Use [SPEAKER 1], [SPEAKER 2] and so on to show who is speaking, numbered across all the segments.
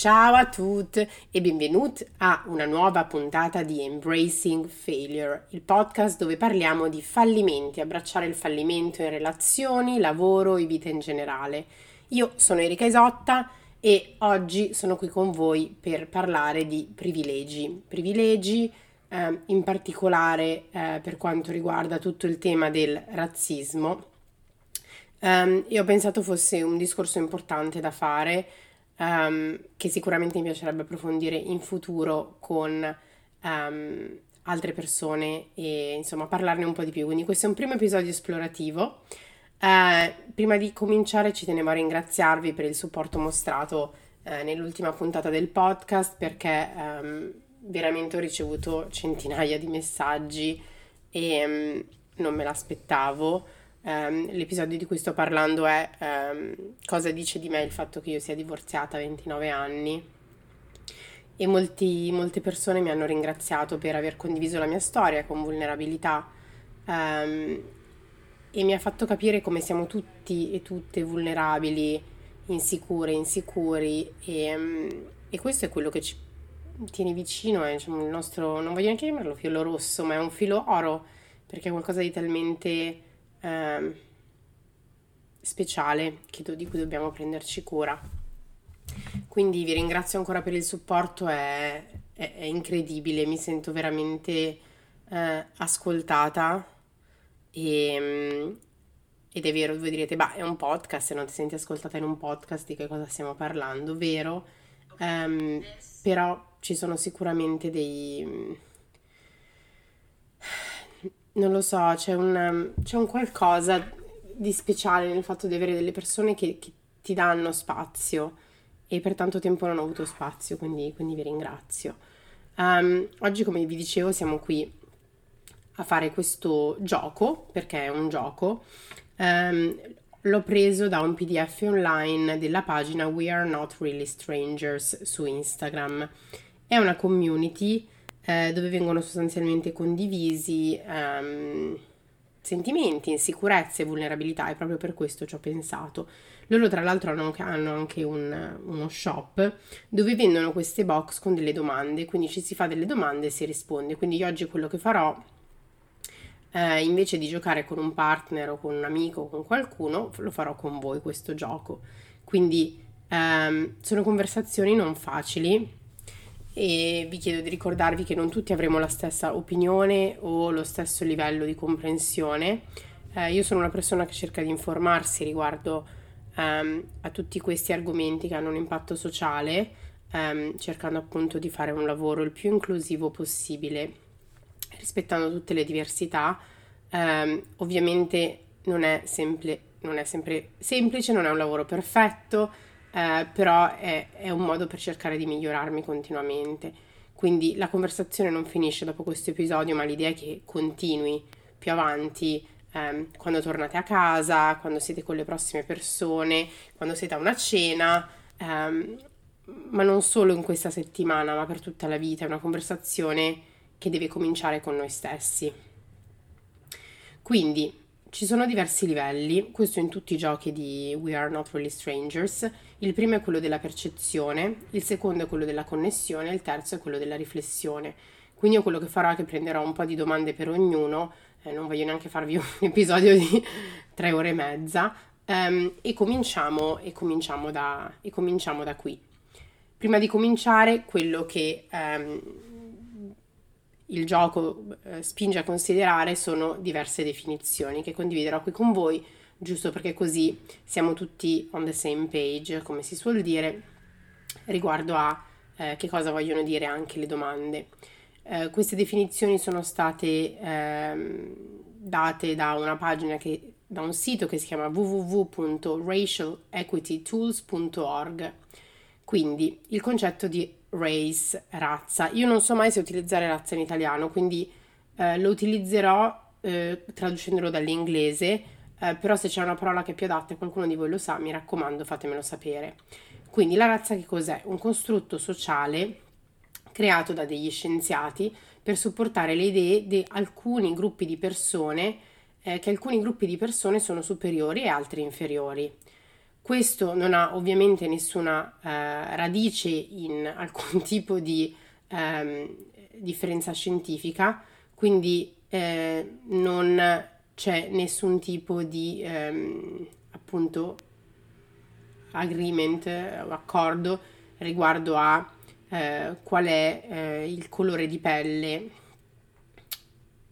[SPEAKER 1] Ciao a tutti e benvenuti a una nuova puntata di Embracing Failure, il podcast dove parliamo di fallimenti, abbracciare il fallimento in relazioni, lavoro e vita in generale. Io sono Erika Isotta e oggi sono qui con voi per parlare di privilegi. Privilegi eh, in particolare eh, per quanto riguarda tutto il tema del razzismo. Um, e ho pensato fosse un discorso importante da fare um, che sicuramente mi piacerebbe approfondire in futuro con um, altre persone e insomma parlarne un po' di più. Quindi questo è un primo episodio esplorativo. Uh, prima di cominciare ci tenevo a ringraziarvi per il supporto mostrato uh, nell'ultima puntata del podcast perché um, veramente ho ricevuto centinaia di messaggi e um, non me l'aspettavo. Um, l'episodio di cui sto parlando è um, cosa dice di me il fatto che io sia divorziata a 29 anni. E molti, molte persone mi hanno ringraziato per aver condiviso la mia storia con vulnerabilità um, e mi ha fatto capire come siamo tutti e tutte vulnerabili, insicure, insicuri e, e questo è quello che ci tiene vicino, è diciamo, il nostro, non voglio neanche chiamarlo filo rosso, ma è un filo oro perché è qualcosa di talmente eh, speciale do, di cui dobbiamo prenderci cura. Quindi vi ringrazio ancora per il supporto, è, è, è incredibile, mi sento veramente eh, ascoltata e, mm, ed è vero, voi direte, beh, è un podcast, se non ti senti ascoltata in un podcast di che cosa stiamo parlando, vero? Um, però ci sono sicuramente dei non lo so, c'è un, c'è un qualcosa di speciale nel fatto di avere delle persone che, che, ti danno spazio e per tanto tempo non ho avuto spazio, quindi, quindi vi ringrazio. Um, oggi, come vi dicevo, siamo qui a fare questo gioco, perché è un gioco. Um, l'ho preso da un PDF online della pagina We Are Not Really Strangers su Instagram. È una community eh, dove vengono sostanzialmente condivisi ehm, sentimenti, insicurezze, vulnerabilità e proprio per questo ci ho pensato. Loro tra l'altro hanno, hanno anche un, uno shop dove vendono queste box con delle domande, quindi ci si fa delle domande e si risponde. Quindi oggi quello che farò eh, invece di giocare con un partner o con un amico o con qualcuno, lo farò con voi questo gioco. Quindi ehm, sono conversazioni non facili, e vi chiedo di ricordarvi che non tutti avremo la stessa opinione o lo stesso livello di comprensione. Eh, io sono una persona che cerca di informarsi riguardo um, a tutti questi argomenti che hanno un impatto sociale, um, cercando appunto di fare un lavoro il più inclusivo possibile, rispettando tutte le diversità. Um, ovviamente non è, semple, non è sempre semplice, non è un lavoro perfetto eh, però è, è, un modo per cercare di migliorarmi continuamente. Quindi la conversazione non finisce dopo questo episodio, ma l'idea è che continui più avanti ehm, quando tornate a casa, quando siete con le prossime persone, quando siete a una cena, ehm, ma non solo in questa settimana, ma per tutta la vita. È una conversazione che deve cominciare con noi stessi. Quindi ci sono diversi livelli, questo in tutti i giochi di We Are Not Really Strangers. Il primo è quello della percezione, il secondo è quello della connessione, il terzo è quello della riflessione. Quindi io quello che farò è che prenderò un po' di domande per ognuno, eh, non voglio neanche farvi un episodio di tre ore e mezza, um, e, cominciamo, e, cominciamo da, e cominciamo da qui. Prima di cominciare, quello che um, il gioco eh, spinge a considerare sono diverse definizioni che condividerò qui con voi, giusto perché così siamo tutti on the same page, come si suol dire, riguardo a eh, che cosa vogliono dire anche le domande. Eh, queste definizioni sono state ehm, date da una pagina che da un sito che si chiama www.racialequitytools.org. Quindi il concetto di race, razza. Io non so mai se utilizzare razza in italiano, quindi eh, lo utilizzerò eh, traducendolo dall'inglese, eh, però se c'è una parola che è più adatta e qualcuno di voi lo sa, mi raccomando, fatemelo sapere. Quindi la razza che cos'è? Un costrutto sociale creato da degli scienziati per supportare le idee di alcuni gruppi di persone, eh, che alcuni gruppi di persone sono superiori e altri inferiori. Questo non ha ovviamente nessuna eh, radice in alcun tipo di ehm, differenza scientifica, quindi eh, non c'è nessun tipo di ehm, appunto agreement o accordo riguardo a eh, qual è eh, il colore di pelle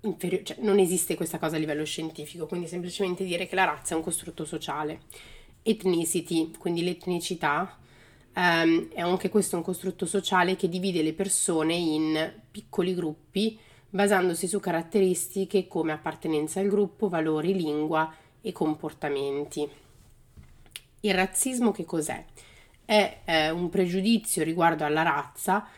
[SPEAKER 1] inferiore, cioè non esiste questa cosa a livello scientifico, quindi semplicemente dire che la razza è un costrutto sociale. Ethnicity, quindi l'etnicità, ehm, è anche questo un costrutto sociale che divide le persone in piccoli gruppi basandosi su caratteristiche come appartenenza al gruppo, valori, lingua e comportamenti. Il razzismo che cos'è? È eh, un pregiudizio riguardo alla razza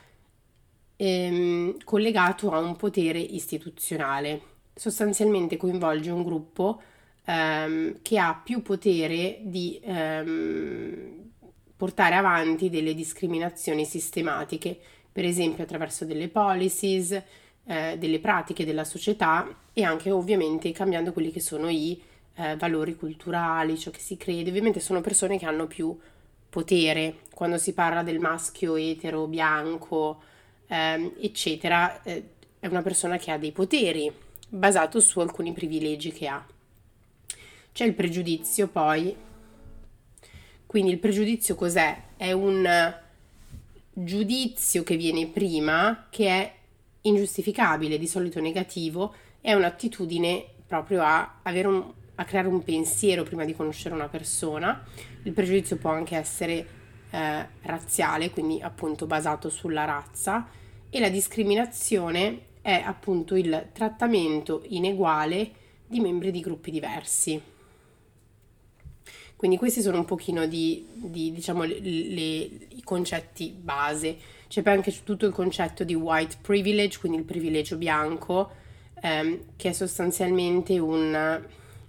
[SPEAKER 1] ehm, collegato a un potere istituzionale. Sostanzialmente coinvolge un gruppo ehm, che ha più potere di ehm, portare avanti delle discriminazioni sistematiche, per esempio attraverso delle policies, eh, delle pratiche della società e anche ovviamente cambiando quelli che sono i eh, valori culturali, ciò che si crede. Ovviamente sono persone che hanno più potere quando si parla del maschio etero, bianco, ehm, eccetera. Eh, è una persona che ha dei poteri basato su alcuni privilegi che ha. C'è il pregiudizio poi. Quindi il pregiudizio cos'è? È un giudizio che viene prima che è ingiustificabile, di solito negativo, è un'attitudine proprio a, un, a creare un pensiero prima di conoscere una persona. Il pregiudizio può anche essere eh, razziale, quindi appunto basato sulla razza, e la discriminazione è appunto il trattamento ineguale di membri di gruppi diversi. Quindi questi sono un pochino di, di diciamo, le, le, i concetti base. C'è poi anche tutto il concetto di white privilege, quindi il privilegio bianco, ehm, che è sostanzialmente un,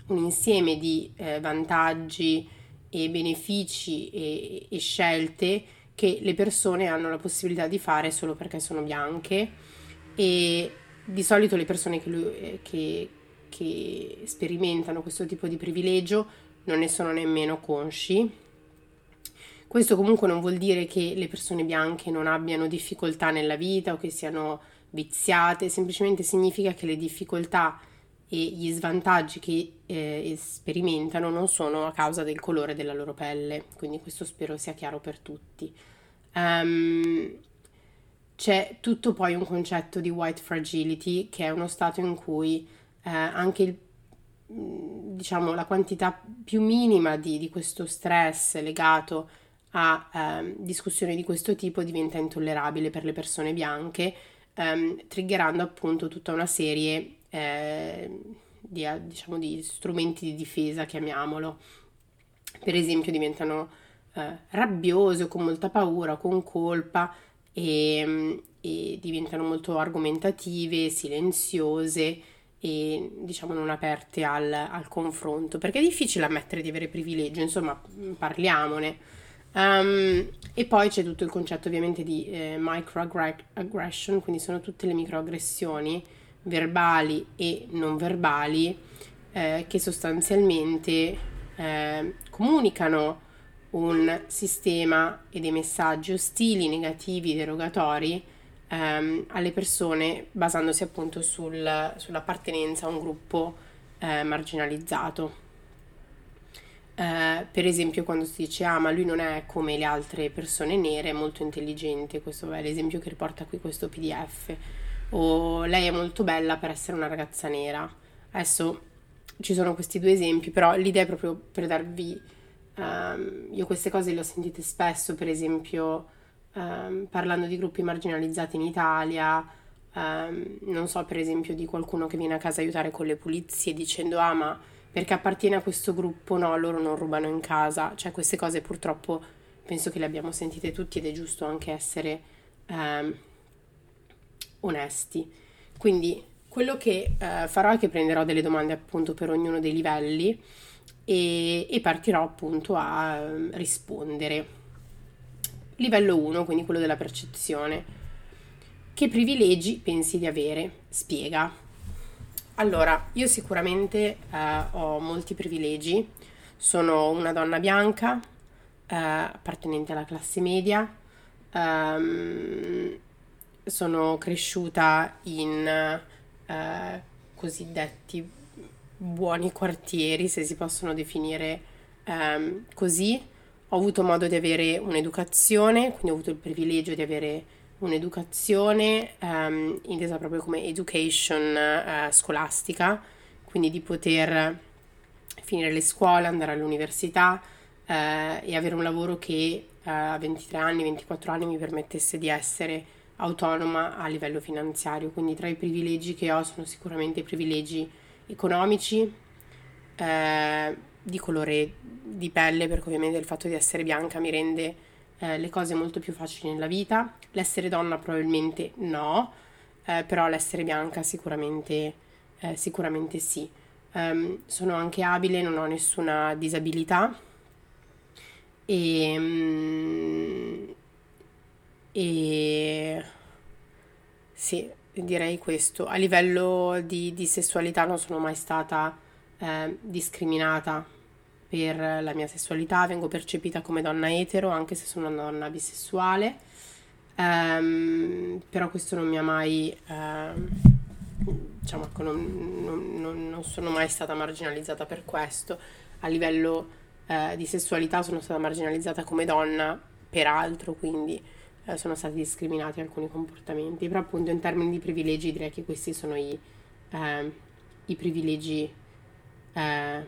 [SPEAKER 1] un insieme di eh, vantaggi e benefici e, e, scelte che le persone hanno la possibilità di fare solo perché sono bianche e di solito le persone che, che, che sperimentano questo tipo di privilegio non ne sono nemmeno consci. Questo comunque non vuol dire che le persone bianche non abbiano difficoltà nella vita o che siano viziate, semplicemente significa che le difficoltà e gli svantaggi che eh, sperimentano non sono a causa del colore della loro pelle, quindi questo spero sia chiaro per tutti. Um, c'è tutto poi un concetto di white fragility, che è uno stato in cui eh, anche il diciamo, la quantità più minima di, di questo stress legato a eh, discussioni di questo tipo diventa intollerabile per le persone bianche, ehm, triggerando appunto tutta una serie eh, di, diciamo, di strumenti di difesa, chiamiamolo. Per esempio diventano eh, rabbiose o con molta paura con colpa e, e diventano molto argomentative, silenziose e diciamo non aperte al, al, confronto perché è difficile ammettere di avere privilegio insomma parliamone. Um, e poi c'è tutto il concetto ovviamente di eh, microaggression quindi sono tutte le microaggressioni verbali e non verbali eh, che sostanzialmente eh, comunicano un sistema e dei messaggi ostili, negativi, derogatori ehm, alle persone basandosi appunto sul, sull'appartenenza a un gruppo eh, marginalizzato. Eh, per esempio quando si dice ah ma lui non è come le altre persone nere, è molto intelligente, questo è l'esempio che riporta qui questo pdf, o lei è molto bella per essere una ragazza nera. Adesso ci sono questi due esempi, però l'idea è proprio per darvi... Um, io queste cose le ho sentite spesso, per esempio ehm, parlando di gruppi marginalizzati in Italia, ehm, non so per esempio di qualcuno che viene a casa aiutare con le pulizie dicendo ah ma perché appartiene a questo gruppo no, loro non rubano in casa, cioè queste cose purtroppo penso che le abbiamo sentite tutti ed è giusto anche essere ehm, onesti. Quindi quello che eh, farò è che prenderò delle domande appunto per ognuno dei livelli e, partirò appunto a rispondere. Livello 1, quindi quello della percezione. Che privilegi pensi di avere? Spiega. Allora, io sicuramente eh, ho molti privilegi. Sono una donna bianca, eh, appartenente alla classe media. Um, sono cresciuta in eh, cosiddetti buoni quartieri, se si possono definire um, così. Ho avuto modo di avere un'educazione, quindi ho avuto il privilegio di avere un'educazione um, intesa proprio come education uh, scolastica, quindi di poter finire le scuole, andare all'università uh, e avere un lavoro che uh, a 23 anni, 24 anni mi permettesse di essere autonoma a livello finanziario. Quindi tra i privilegi che ho sono sicuramente i privilegi economici, eh, di colore di pelle, perché ovviamente il fatto di essere bianca mi rende eh, le cose molto più facili nella vita. L'essere donna probabilmente no, eh, però l'essere bianca sicuramente, eh, sicuramente sì. Um, sono anche abile, non ho nessuna disabilità e, um, e sì, direi questo. A livello di, di sessualità non sono mai stata eh, discriminata per la mia sessualità, vengo percepita come donna etero anche se sono una donna bisessuale, um, però questo non mi ha mai, uh, diciamo, ecco, non, non, non, sono mai stata marginalizzata per questo. A livello uh, di sessualità sono stata marginalizzata come donna per altro, quindi uh, sono stati discriminati alcuni comportamenti, però appunto in termini di privilegi direi che questi sono i, ehm, i privilegi eh,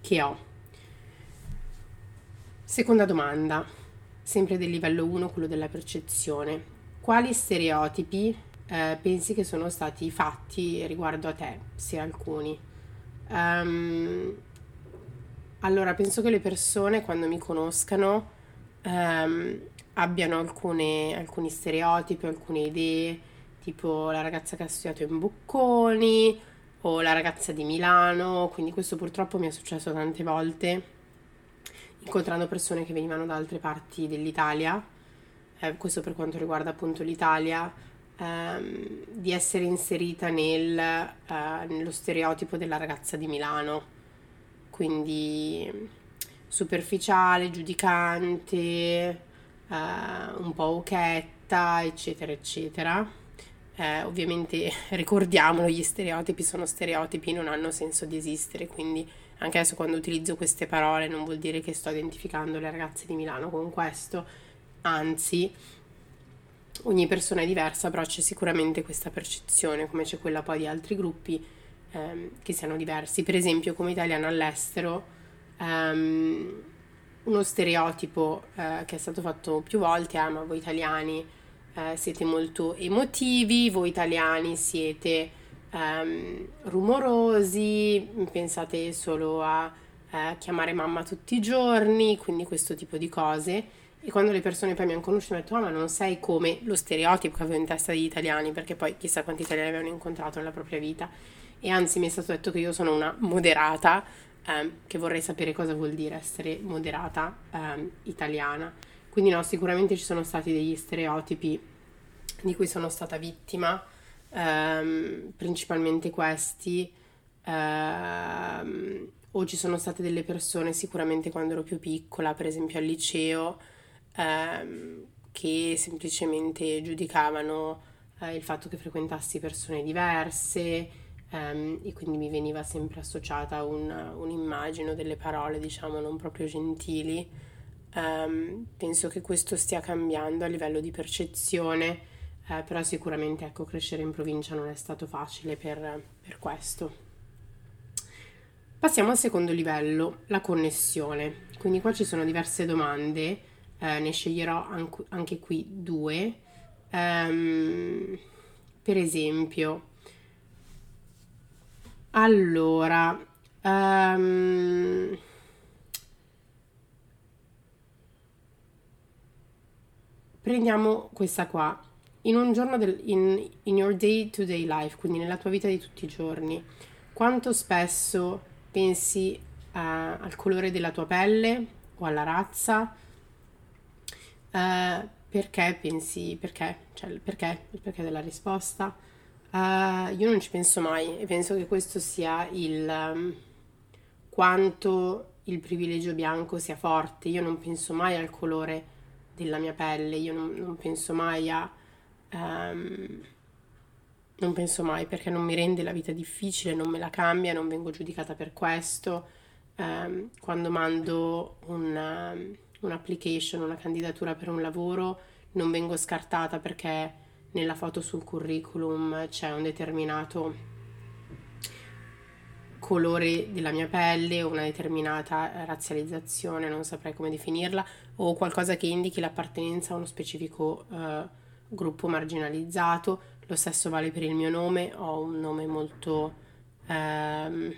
[SPEAKER 1] che ho. Seconda domanda, sempre del livello 1, quello della percezione. Quali stereotipi eh, pensi che sono stati fatti riguardo a te, se alcuni? Um, allora, penso che le persone quando mi conoscano um, abbiano alcune, alcuni stereotipi, alcune idee, tipo la ragazza che ha studiato in Bocconi, o la ragazza di Milano, quindi questo purtroppo mi è successo tante volte incontrando persone che venivano da altre parti dell'Italia, eh, questo per quanto riguarda appunto l'Italia, ehm, di essere inserita nel, eh, nello stereotipo della ragazza di Milano, quindi superficiale, giudicante, eh, un po' occhetta, eccetera, eccetera eh, ovviamente ricordiamolo, gli stereotipi sono stereotipi, non hanno senso di esistere, quindi anche adesso quando utilizzo queste parole non vuol dire che sto identificando le ragazze di Milano con questo, anzi ogni persona è diversa, però c'è sicuramente questa percezione, come c'è quella poi di altri gruppi ehm, che siano diversi. Per esempio, come italiano all'estero, ehm, uno stereotipo eh, che è stato fatto più volte è: ah, ma voi italiani eh, siete molto emotivi, voi italiani siete um, rumorosi, pensate solo a eh, chiamare mamma tutti i giorni, quindi questo tipo di cose. E quando le persone poi mi hanno conosciuto mi hanno detto, oh, ma non sei come lo stereotipo che avevo in testa degli italiani, perché poi chissà quanti italiani avevano incontrato nella propria vita. E anzi mi è stato detto che io sono una moderata, ehm, che vorrei sapere cosa vuol dire essere moderata ehm, italiana. Quindi no, sicuramente ci sono stati degli stereotipi di cui sono stata vittima, ehm, principalmente questi, ehm, o ci sono state delle persone sicuramente quando ero più piccola, per esempio al liceo, ehm, che semplicemente giudicavano eh, il fatto che frequentassi persone diverse ehm, e quindi mi veniva sempre associata un, un'immagine delle parole, diciamo, non proprio gentili. Um, penso che questo stia cambiando a livello di percezione, eh, però sicuramente ecco, crescere in provincia non è stato facile per, per questo. Passiamo al secondo livello, la connessione. Quindi qua ci sono diverse domande, eh, ne sceglierò anche, anche qui due. Um, per esempio, allora, um, Prendiamo questa qua. In un giorno del, in, in your day to day life, quindi nella tua vita di tutti i giorni, quanto spesso pensi uh, al colore della tua pelle o alla razza? Uh, perché pensi, perché? Cioè, il perché? Il perché della risposta? Uh, io non ci penso mai e penso che questo sia il um, quanto il privilegio bianco sia forte. Io non penso mai al colore della mia pelle, io non, non penso mai a... Um, non penso mai perché non mi rende la vita difficile, non me la cambia, non vengo giudicata per questo. Um, quando mando un, um, un'application, una candidatura per un lavoro, non vengo scartata perché nella foto sul curriculum c'è un determinato colore della mia pelle o una determinata razzializzazione, non saprei come definirla, o qualcosa che indichi l'appartenenza a uno specifico uh, gruppo marginalizzato. Lo stesso vale per il mio nome, ho un nome molto um,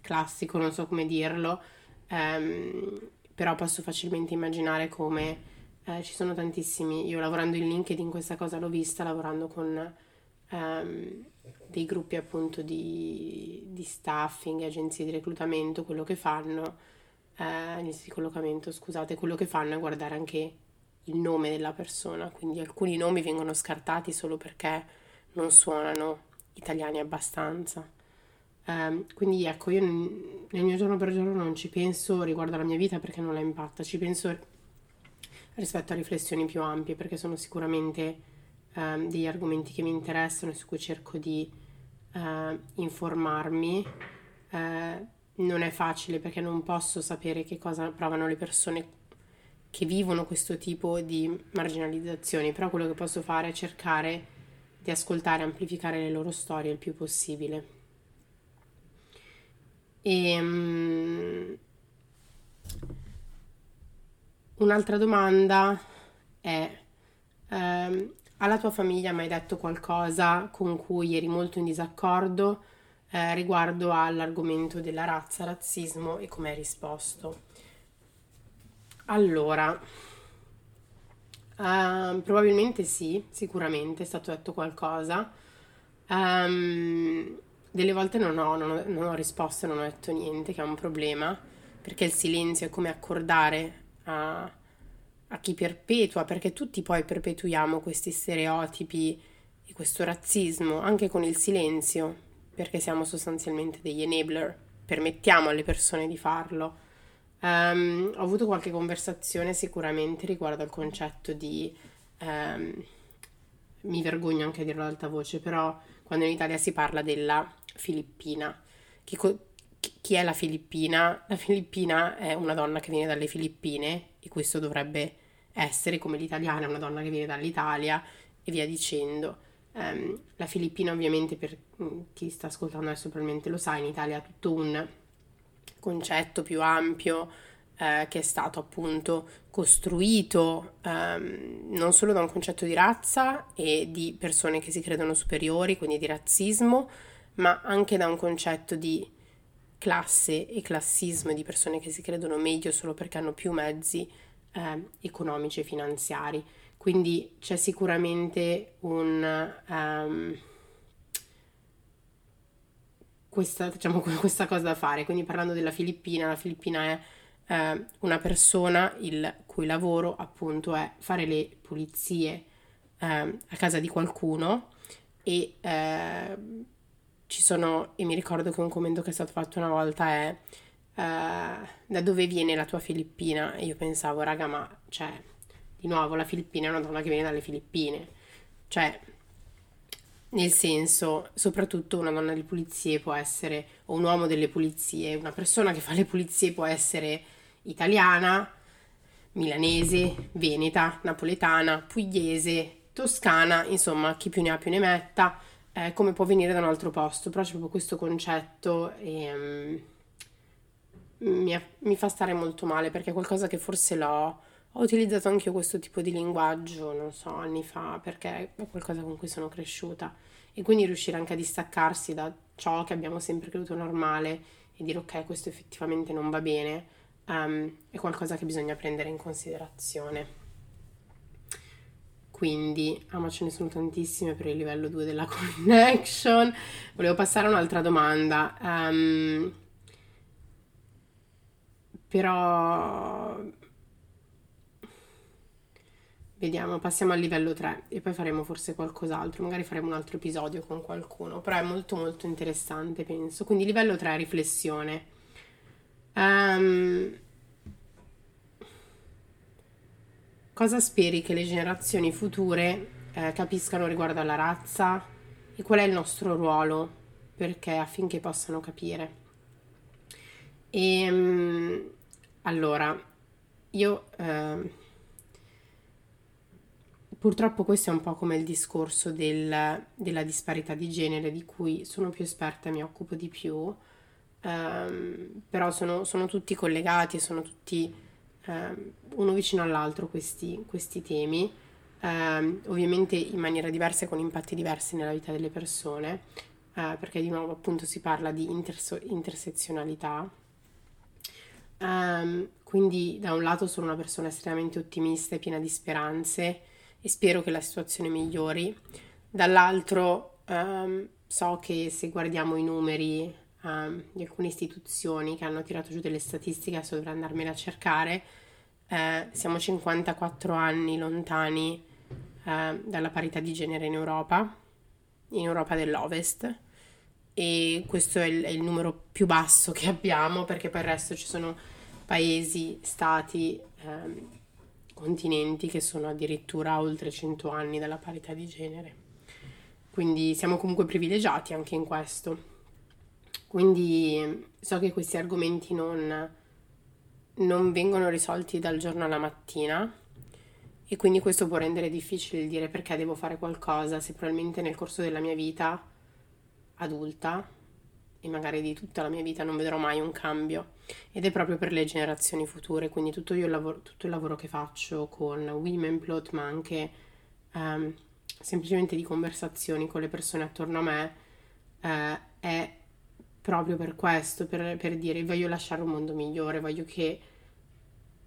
[SPEAKER 1] classico, non so come dirlo, um, però posso facilmente immaginare come eh, ci sono tantissimi, io lavorando in LinkedIn questa cosa l'ho vista, lavorando con um, dei gruppi appunto di, di, staffing, agenzie di reclutamento, quello che fanno, eh, di collocamento, scusate, quello che fanno è guardare anche il nome della persona, quindi alcuni nomi vengono scartati solo perché non suonano italiani abbastanza. Um, quindi ecco, io nel mio giorno per giorno non ci penso riguardo alla mia vita perché non la impatta, ci penso rispetto a riflessioni più ampie perché sono sicuramente um, degli argomenti che mi interessano e su cui cerco di uh, informarmi. Uh, non è facile perché non posso sapere che cosa provano le persone che vivono questo tipo di marginalizzazioni, però quello che posso fare è cercare di ascoltare e amplificare le loro storie il più possibile. E, um, un'altra domanda è: um, alla tua famiglia mai detto qualcosa con cui eri molto in disaccordo eh, riguardo all'argomento della razza, razzismo e come hai risposto? Allora, uh, probabilmente sì, sicuramente è stato detto qualcosa. Um, delle volte non ho, non, ho, non ho risposto, non ho detto niente, che è un problema, perché il silenzio è come accordare a a chi perpetua, perché tutti poi perpetuiamo questi stereotipi e questo razzismo anche con il silenzio, perché siamo sostanzialmente degli enabler, permettiamo alle persone di farlo. Um, ho avuto qualche conversazione sicuramente riguardo al concetto di... Um, mi vergogno anche a dirlo ad alta voce, però quando in Italia si parla della Filippina, che co- chi è la Filippina? La Filippina è una donna che viene dalle Filippine e questo dovrebbe essere come l'italiana, una donna che viene dall'Italia e via dicendo. Um, la Filippina ovviamente per mm, chi sta ascoltando adesso probabilmente lo sa, in Italia ha tutto un concetto più ampio eh, che è stato appunto costruito um, non solo da un concetto di razza e di persone che si credono superiori, quindi di razzismo, ma anche da un concetto di classe e classismo di persone che si credono meglio solo perché hanno più mezzi eh, economici e finanziari. Quindi c'è sicuramente un, um, questa, diciamo, questa, cosa da fare. Quindi parlando della Filippina, la Filippina è eh, una persona il cui lavoro appunto è fare le pulizie eh, a casa di qualcuno e eh, ci sono, e mi ricordo che un commento che è stato fatto una volta è uh, da dove viene la tua Filippina? E io pensavo, raga, ma cioè, di nuovo, la Filippina è una donna che viene dalle Filippine. Cioè, nel senso, soprattutto una donna di pulizie può essere, o un uomo delle pulizie, una persona che fa le pulizie può essere italiana, milanese, veneta, napoletana, pugliese, toscana, insomma, chi più ne ha più ne metta, eh, come può venire da un altro posto. Però c'è proprio questo concetto e, um, mi, mi, fa stare molto male perché è qualcosa che forse l'ho ho utilizzato anche io questo tipo di linguaggio, non so, anni fa, perché è qualcosa con cui sono cresciuta e quindi riuscire anche a distaccarsi da ciò che abbiamo sempre creduto normale e dire ok, questo effettivamente non va bene, um, è qualcosa che bisogna prendere in considerazione. Quindi, ah ce ne sono tantissime per il livello 2 della connection. Volevo passare a un'altra domanda. Um, però vediamo, passiamo al livello 3 e poi faremo forse qualcos'altro, magari faremo un altro episodio con qualcuno, però è molto molto interessante penso. Quindi livello 3, riflessione. Um, cosa speri che le generazioni future eh, capiscano riguardo alla razza e qual è il nostro ruolo perché affinché possano capire? E um, allora, io eh, purtroppo questo è un po' come il discorso del, della disparità di genere di cui sono più esperta e mi occupo di più, um, però sono, sono, tutti collegati e sono tutti um, uno vicino all'altro questi, questi temi, um, ovviamente in maniera diversa e con impatti diversi nella vita delle persone, uh, perché di nuovo appunto si parla di interso- intersezionalità Um, quindi da un lato sono una persona estremamente ottimista e piena di speranze e spero che la situazione migliori. Dall'altro um, so che se guardiamo i numeri um, di alcune istituzioni che hanno tirato giù delle statistiche, adesso dovrei andarmene a cercare, eh, siamo 54 anni lontani eh, dalla parità di genere in Europa, in Europa dell'Ovest e questo è il, è il, numero più basso che abbiamo perché poi il resto ci sono paesi, stati, ehm, continenti che sono addirittura oltre 100 anni dalla parità di genere. Quindi siamo comunque privilegiati anche in questo. Quindi so che questi argomenti non, non vengono risolti dal giorno alla mattina e quindi questo può rendere difficile il dire perché devo fare qualcosa se probabilmente nel corso della mia vita adulta e magari di tutta la mia vita non vedrò mai un cambio. Ed è proprio per le generazioni future, quindi tutto, il lavoro, tutto il lavoro che faccio con Women Plot ma anche um, semplicemente di conversazioni con le persone attorno a me uh, è proprio per questo, per, per dire voglio lasciare un mondo migliore, voglio che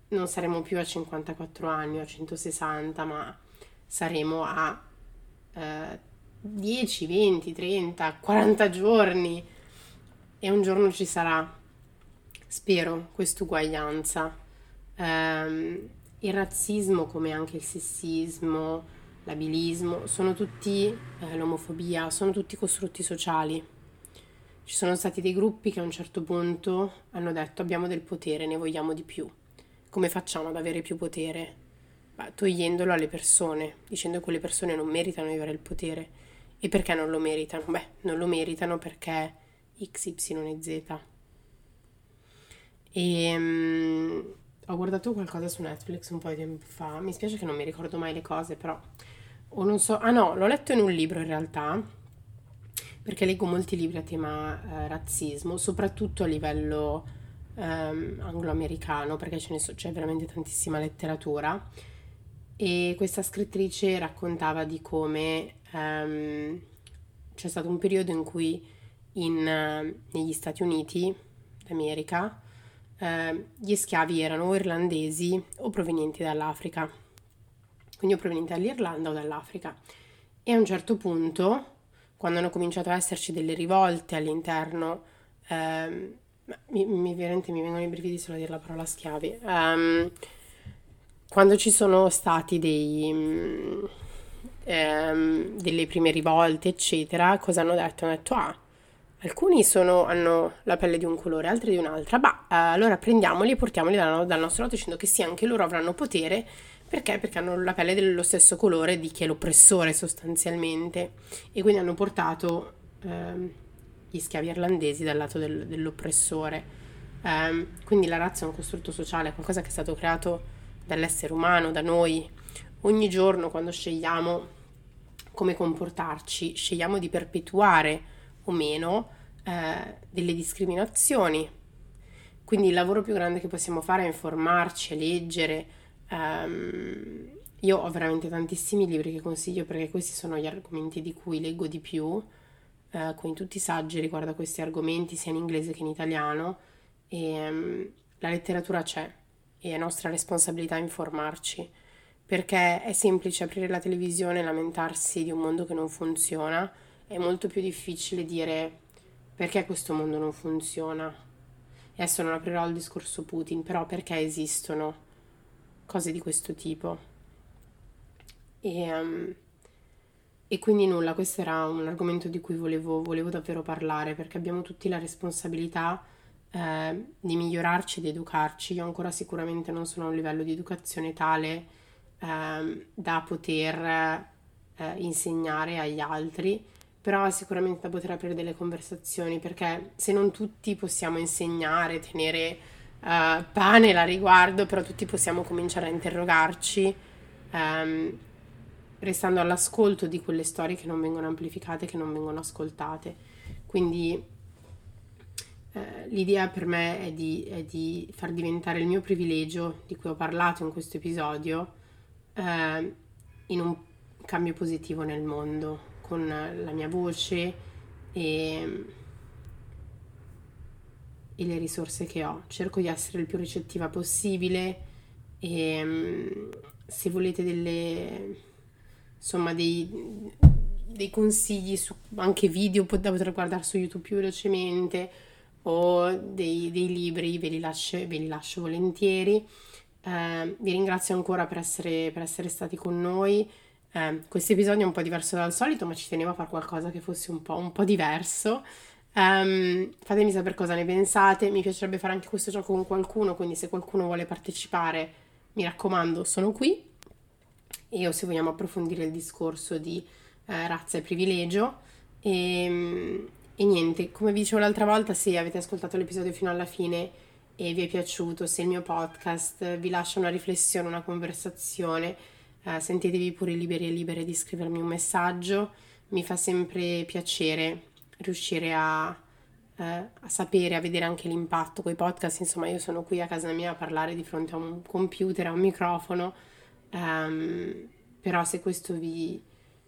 [SPEAKER 1] non saremo più a 54 anni o a 160 ma saremo a uh, 10, 20, 30, 40 giorni e un giorno ci sarà, spero, quest'uguaglianza. Um, il razzismo, come anche il sessismo, l'abilismo, sono tutti, eh, l'omofobia, sono tutti costrutti sociali. Ci sono stati dei gruppi che a un certo punto hanno detto abbiamo del potere, ne vogliamo di più. Come facciamo ad avere più potere? Beh, togliendolo alle persone, dicendo che quelle persone non meritano di avere il potere. E perché non lo meritano? Beh, non lo meritano perché X, Y e Z. E um, ho guardato qualcosa su Netflix un po' di tempo fa. Mi spiace che non mi ricordo mai le cose, però. O non so. Ah no, l'ho letto in un libro in realtà. Perché leggo molti libri a tema eh, razzismo, soprattutto a livello um, anglo-americano, perché ce ne so, c'è veramente tantissima letteratura. E questa scrittrice raccontava di come um, c'è stato un periodo in cui in, eh, negli Stati Uniti d'America eh, gli schiavi erano o irlandesi o provenienti dall'Africa, quindi o provenienti dall'Irlanda o dall'Africa. E a un certo punto, quando hanno cominciato a esserci delle rivolte all'interno, eh, mi, mi, mi vengono i brividi solo a dire la parola schiavi, um, quando ci sono stati dei, um, delle prime rivolte, eccetera, cosa hanno detto? Hanno detto, ah, Alcuni sono, hanno la pelle di un colore, altri di un'altra. Bah, allora prendiamoli e portiamoli dal, dal nostro lato dicendo che sì, anche loro avranno potere. Perché? Perché hanno la pelle dello stesso colore di chi è l'oppressore sostanzialmente. E quindi hanno portato ehm, gli schiavi irlandesi dal lato del, dell'oppressore. Um, quindi la razza è un costrutto sociale, qualcosa che è stato creato dall'essere umano, da noi. Ogni giorno quando scegliamo come comportarci, scegliamo di perpetuare o meno eh, delle discriminazioni. Quindi il lavoro più grande che possiamo fare è informarci, leggere. Um, io ho veramente tantissimi libri che consiglio perché questi sono gli argomenti di cui leggo di più, eh, con tutti i saggi riguardo a questi argomenti, sia in inglese che in italiano. E um, la letteratura c'è e è nostra responsabilità informarci perché è semplice aprire la televisione e lamentarsi di un mondo che non funziona è molto più difficile dire perché questo mondo non funziona. Adesso non aprirò il discorso Putin, però perché esistono cose di questo tipo. E, um, e quindi nulla, questo era un argomento di cui volevo, volevo davvero parlare, perché abbiamo tutti la responsabilità eh, di migliorarci, di educarci. Io ancora sicuramente non sono a un livello di educazione tale eh, da poter eh, insegnare agli altri, però sicuramente da poter aprire delle conversazioni, perché se non tutti possiamo insegnare, tenere uh, pane la riguardo, però tutti possiamo cominciare a interrogarci, um, restando all'ascolto di quelle storie che non vengono amplificate, che non vengono ascoltate. Quindi eh, l'idea per me è di, è di, far diventare il mio privilegio, di cui ho parlato in questo episodio, eh, in un cambio positivo nel mondo, con la mia voce e, e le risorse che ho. Cerco di essere il più ricettiva possibile e se volete delle insomma dei, dei consigli su anche video da poter guardare su YouTube più velocemente o dei, dei libri ve li, lascio, ve li lascio volentieri. Eh, vi ringrazio ancora per essere, per essere stati con noi. Eh, questo episodio è un po' diverso dal solito, ma ci tenevo a fare qualcosa che fosse un po', un po diverso. Um, fatemi sapere cosa ne pensate. Mi piacerebbe fare anche questo gioco con qualcuno, quindi se qualcuno vuole partecipare, mi raccomando, sono qui. E o se vogliamo approfondire il discorso di eh, razza e privilegio. E, ehm, e niente, come vi dicevo l'altra volta, se avete ascoltato l'episodio fino alla fine e vi è piaciuto, se il mio podcast vi lascia una riflessione, una conversazione, eh, sentitevi pure liberi e libere di scrivermi un messaggio. Mi fa sempre piacere riuscire a, eh, a sapere, a vedere anche l'impatto con i podcast. Insomma, io sono qui a casa mia a parlare di fronte a un computer, a un microfono, um, però se questo vi,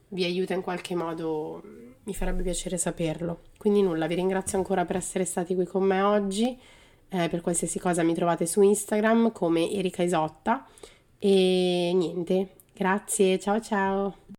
[SPEAKER 1] vi aiuta in qualche modo mi farebbe piacere saperlo. Quindi nulla, vi ringrazio ancora per essere stati qui con me oggi. Eh, per qualsiasi cosa mi trovate su Instagram come Erika Isotta. E niente, grazie, ciao ciao.